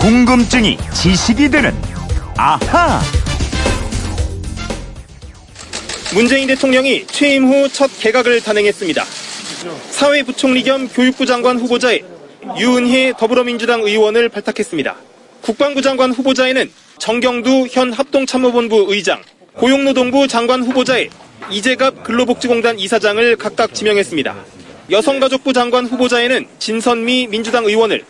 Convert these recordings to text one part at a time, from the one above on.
궁금증이 지식이 되는 아하. 문재인 대통령이 취임 후 첫 개각을 단행했습니다. 사회부총리 겸 교육부 장관 후보자에 유은희 더불어민주당 의원을 발탁했습니다. 국방부 장관 후보자에는 정경두 현 합동참모본부 의장, 고용노동부 장관 후보자에 이재갑 근로복지공단 이사장을 각각 지명했습니다. 여성가족부 장관 후보자에는 진선미 민주당 의원을,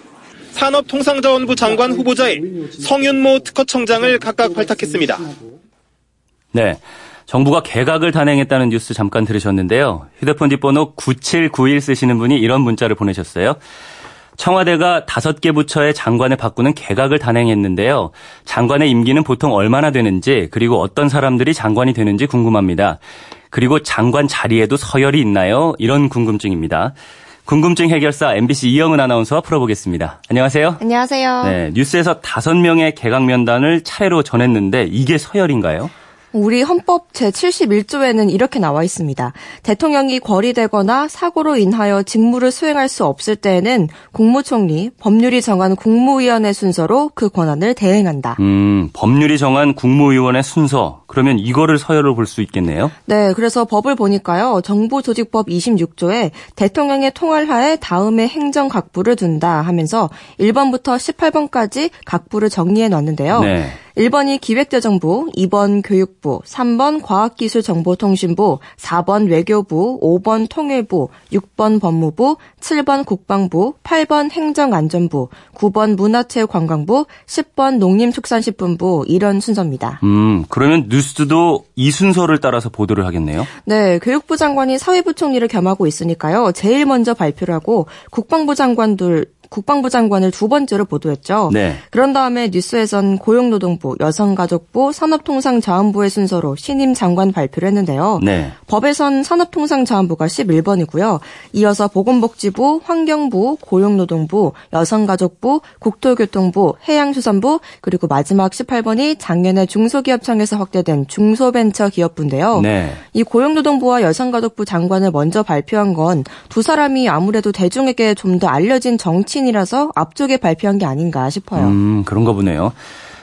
산업통상자원부 장관 후보자에 성윤모 특허청장을 각각 발탁했습니다. 네. 정부가 개각을 단행했다는 뉴스 잠깐 들으셨는데요. 휴대폰 뒷번호 9791 쓰시는 분이 이런 문자를 보내셨어요. 청와대가 다섯 개 부처의 장관을 바꾸는 개각을 단행했는데요. 장관의 임기는 보통 얼마나 되는지 그리고 어떤 사람들이 장관이 되는지 궁금합니다. 그리고 장관 자리에도 서열이 있나요? 이런 궁금증입니다. 궁금증 해결사 MBC 이영은 아나운서와 풀어보겠습니다. 안녕하세요. 안녕하세요. 네, 뉴스에서 다섯 명의 개각 면단을 차례로 전했는데 이게 서열인가요? 우리 헌법 제71조에는 이렇게 나와 있습니다. 대통령이 거리되거나 사고로 인하여 직무를 수행할 수 없을 때에는 국무총리, 법률이 정한 국무위원회 순서로 그 권한을 대행한다. 음, 법률이 정한 국무위원회 순서. 그러면 이거를 서열로 볼 수 있겠네요. 네, 그래서 법을 보니까요. 정부조직법 26조에 대통령의 통할하에 다음에 행정 각부를 둔다 하면서 1번부터 18번까지 각부를 정리해 놨는데요. 네. 1번이 기획재정부, 2번 교육부, 3번 과학기술정보통신부, 4번 외교부, 5번 통일부, 6번 법무부, 7번 국방부, 8번 행정안전부, 9번 문화체육관광부, 10번 농림축산식품부 이런 순서입니다. 음, 그러면 뉴스도 이 순서를 따라서 보도를 하겠네요. 네, 교육부 장관이 사회부 총리를 겸하고 있으니까요. 제일 먼저 발표를 하고 국방부 장관들 국방부 장관을 두 번째로 보도했죠. 네. 그런 다음에 뉴스에선 고용노동부, 여성가족부, 산업통상자원부의 순서로 신임 장관 발표를 했는데요. 네. 법에선 산업통상자원부가 11번이고요. 이어서 보건복지부, 환경부, 고용노동부, 여성가족부, 국토교통부, 해양수산부, 그리고 마지막 18번이 작년에 중소기업청에서 확대된 중소벤처기업부인데요. 네. 이 고용노동부와 여성가족부 장관을 먼저 발표한 건 두 사람이 아무래도 대중에게 좀 더 알려진 정치 인이라서 앞쪽에 발표한 게 아닌가 싶어요. 음, 그런가 보네요.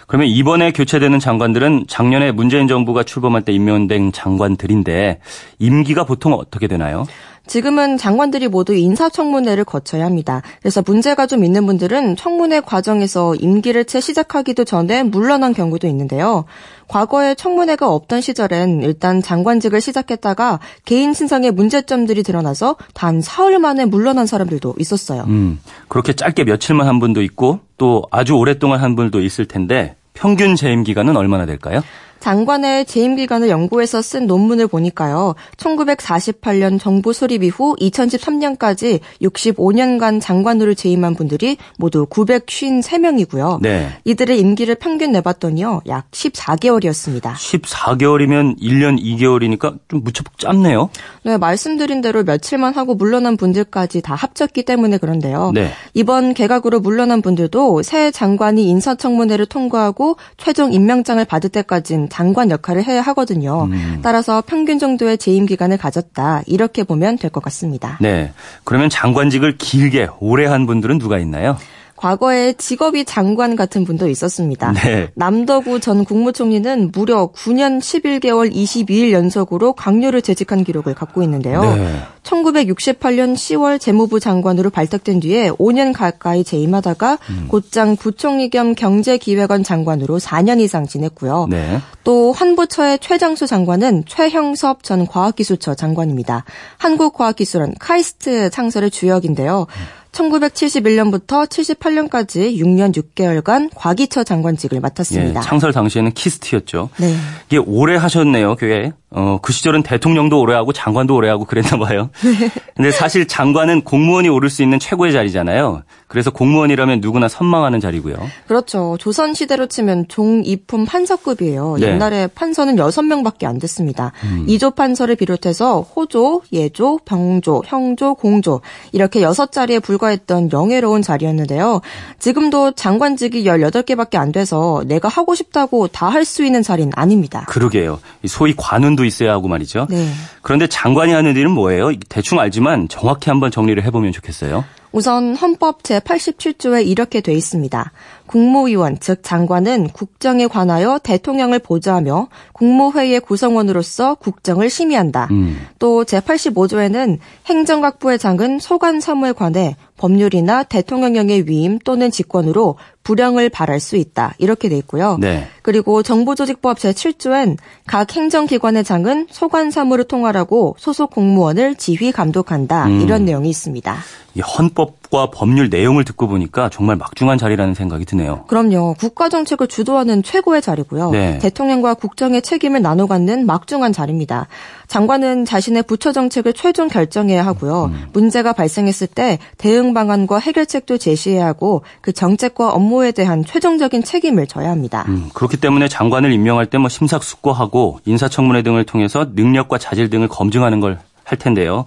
그러면 이번에 교체되는 장관들은 작년에 문재인 정부가 출범할 때 임명된 장관들인데 임기가 보통 어떻게 되나요? 지금은 장관들이 모두 인사청문회를 거쳐야 합니다. 그래서 문제가 좀 있는 분들은 청문회 과정에서 임기를 채 시작하기도 전에 물러난 경우도 있는데요. 과거에 청문회가 없던 시절엔 일단 장관직을 시작했다가 개인 신상에 문제점들이 드러나서 단 사흘 만에 물러난 사람들도 있었어요. 음, 그렇게 짧게 며칠만 한 분도 있고 또 아주 오랫동안 한 분도 있을 텐데 평균 재임 기간은 얼마나 될까요? 장관의 재임 기간을 연구해서 쓴 논문을 보니까요. 1948년 정부 수립 이후 2013년까지 65년간 장관으로 재임한 분들이 모두 953명이고요. 네. 이들의 임기를 평균 내봤더니요. 약 14개월이었습니다. 14개월이면 1년 2개월이니까 좀 무척 짧네요. 네, 말씀드린 대로 며칠만 하고 물러난 분들까지 다 합쳤기 때문에 그런데요. 네. 이번 개각으로 물러난 분들도 새 장관이 인사청문회를 통과하고 최종 임명장을 받을 때까 진 장관 역할을 해야 하거든요. 음. 따라서 평균 정도의 재임 기간을 가졌다. 이렇게 보면 될 것 같습니다. 네. 그러면 장관직을 길게 오래 한 분들은 누가 있나요? 과거에 직업이 장관 같은 분도 있었습니다. 네. 남덕우 전 국무총리는 무려 9년 11개월 22일 연속으로 강요를 재직한 기록을 갖고 있는데요. 네. 1968년 10월 재무부 장관으로 발탁된 뒤에 5년 가까이 재임하다가 음. 곧장 부총리 겸 경제기획원 장관으로 4년 이상 지냈고요. 네. 또한 부처의 최장수 장관은 최형섭 전 과학기술처 장관입니다. 한국과학기술원 카이스트 창설의 주역인데요. 1971년부터 78년까지 6년 6개월간 과기처 장관직을 예, 맡았습니다. 창설 당시에는 키스트였죠. 네. 이게 오래 하셨네요, 교회. 어, 그 시절은 대통령도 오래 하고 장관도 오래 하고 그랬나 봐요. 근데 사실 장관은 공무원이 오를 수 있는 최고의 자리잖아요. 그래서 공무원이라면 누구나 선망하는 자리고요. 그렇죠. 조선 시대로 치면 종이품 판서급이에요. 네. 옛날에 판서는 6명밖에 안 됐습니다. 음. 이조 판서를 비롯해서 호조, 예조, 병조, 형조, 공조 이렇게 6자리에 불과했던 영예로운 자리였는데요. 지금도 장관직이 18개밖에 안 돼서 내가 하고 싶다고 다 할 수 있는 자리는 아닙니다. 그러게요. 이 소위 관운도 있어야 하고 말이죠. 네. 그런데 장관이 하는 일은 뭐예요? 대충 알지만 정확히 한번 정리를 해보면 좋겠어요. 우선 헌법 제87조에 이렇게 돼 있습니다. 국무위원, 즉 장관은 국정에 관하여 대통령을 보좌하며 국무회의의 구성원으로서 국정을 심의한다. 음. 또 제85조에는 행정각부의 장은 소관 사무에 관해 법률이나 대통령령의 위임 또는 직권으로 불령을 발할 수 있다. 이렇게 돼 있고요. 네. 그리고 정보조직법 제7조엔 각 행정기관의 장은 소관 사무를 통할하고 소속 공무원을 지휘 감독한다. 음. 이런 내용이 있습니다. 이 헌법 과 법률 내용을 듣고 보니까 정말 막중한 자리라는 생각이 드네요. 그럼요. 국가 정책을 주도하는 최고의 자리고요. 네. 대통령과 국정의 책임을 나눠 갖는 막중한 자리입니다. 장관은 자신의 부처 정책을 최종 결정해야 하고요. 음. 문제가 발생했을 때 대응 방안과 해결책도 제시해야 하고 그 정책과 업무에 대한 최종적인 책임을 져야 합니다. 음, 그렇기 때문에 장관을 임명할 때 뭐 심사숙고하고 인사청문회 등을 통해서 능력과 자질 등을 검증하는 걸 할 텐데요.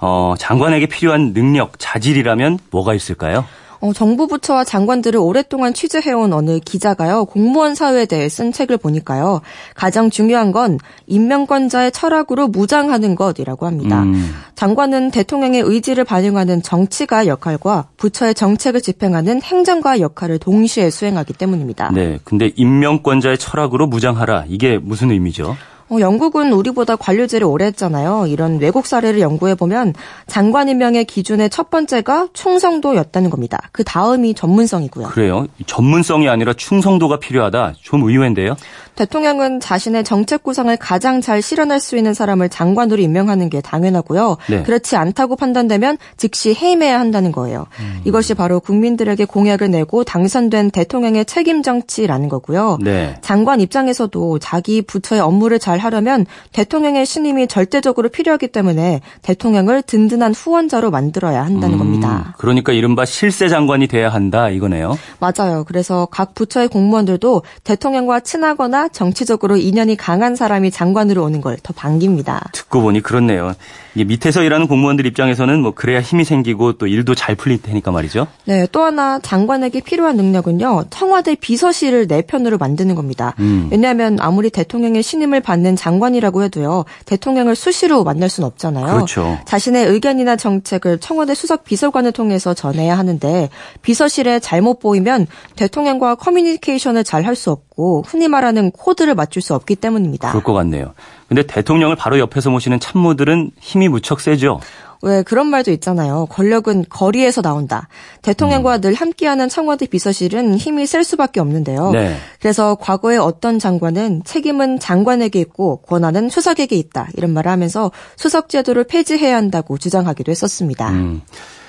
어, 장관에게 필요한 능력, 자질이라면 뭐가 있을까요? 어, 정부 부처와 장관들을 오랫동안 취재해온 어느 기자가요, 공무원 사회에 대해 쓴 책을 보니까요, 가장 중요한 건 임명권자의 철학으로 무장하는 것이라고 합니다. 음. 장관은 대통령의 의지를 반영하는 정치가 역할과 부처의 정책을 집행하는 행정가 역할을 동시에 수행하기 때문입니다. 네, 근데 임명권자의 철학으로 무장하라, 이게 무슨 의미죠? 어, 영국은 우리보다 관료제를 오래 했잖아요. 이런 외국 사례를 연구해 보면 장관 임명의 기준의 첫 번째가 충성도였다는 겁니다. 그 다음이 전문성이고요. 그래요? 전문성이 아니라 충성도가 필요하다. 좀 의외인데요. 대통령은 자신의 정책 구상을 가장 잘 실현할 수 있는 사람을 장관으로 임명하는 게 당연하고요. 네. 그렇지 않다고 판단되면 즉시 해임해야 한다는 거예요. 음. 이것이 바로 국민들에게 공약을 내고 당선된 대통령의 책임 정치라는 거고요. 네. 장관 입장에서도 자기 부처의 업무를 잘 하려면 대통령의 신임이 절대적으로 필요하기 때문에 대통령을 든든한 후원자로 만들어야 한다는 음. 겁니다. 그러니까 이른바 실세 장관이 돼야 한다 이거네요. 맞아요. 그래서 각 부처의 공무원들도 대통령과 친하거나 정치적으로 인연이 강한 사람이 장관으로 오는 걸 더 반깁니다. 듣고 보니 그렇네요. 밑에서 일하는 공무원들 입장에서는 뭐 그래야 힘이 생기고 또 일도 잘 풀릴 테니까 말이죠. 네, 또 하나 장관에게 필요한 능력은요. 청와대 비서실을 내 편으로 만드는 겁니다. 음. 왜냐하면 아무리 대통령의 신임을 받는 장관이라고 해도요. 대통령을 수시로 만날 수는 없잖아요. 그렇죠. 자신의 의견이나 정책을 청와대 수석 비서관을 통해서 전해야 하는데 비서실에 잘못 보이면 대통령과 커뮤니케이션을 잘 할 수 없고 흔히 말하는 코드를 맞출 수 없기 때문입니다. 그럴 것 같네요. 근데 대통령을 바로 옆에서 모시는 참모들은 힘이 무척 세죠. 왜 그런 말도 있잖아요. 권력은 거리에서 나온다. 대통령과 음. 늘 함께하는 청와대 비서실은 힘이 셀 수밖에 없는데요. 네. 그래서 과거에 어떤 장관은 책임은 장관에게 있고 권한은 수석에게 있다. 이런 말을 하면서 수석 제도를 폐지해야 한다고 주장하기도 했었습니다. 음.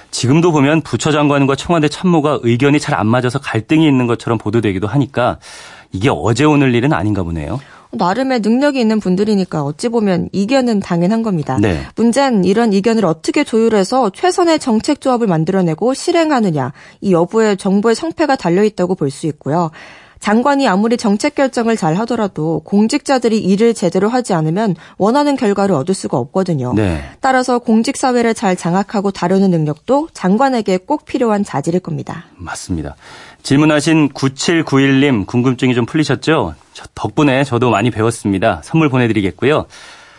지금도 보면 부처 장관과 청와대 참모가 의견이 잘 안 맞아서 갈등이 있는 것처럼 보도되기도 하니까 이게 어제 오늘 일은 아닌가 보네요. 나름의 능력이 있는 분들이니까 어찌 보면 이견은 당연한 겁니다. 네. 문제는 이런 이견을 어떻게 조율해서 최선의 정책 조합을 만들어내고 실행하느냐 이 여부에 정부의 성패가 달려 있다고 볼 수 있고요. 장관이 아무리 정책 결정을 잘 하더라도 공직자들이 일을 제대로 하지 않으면 원하는 결과를 얻을 수가 없거든요. 네. 따라서 공직 사회를 잘 장악하고 다루는 능력도 장관에게 꼭 필요한 자질일 겁니다. 맞습니다. 질문하신 9791님 궁금증이 좀 풀리셨죠? 덕분에 저도 많이 배웠습니다. 선물 보내드리겠고요.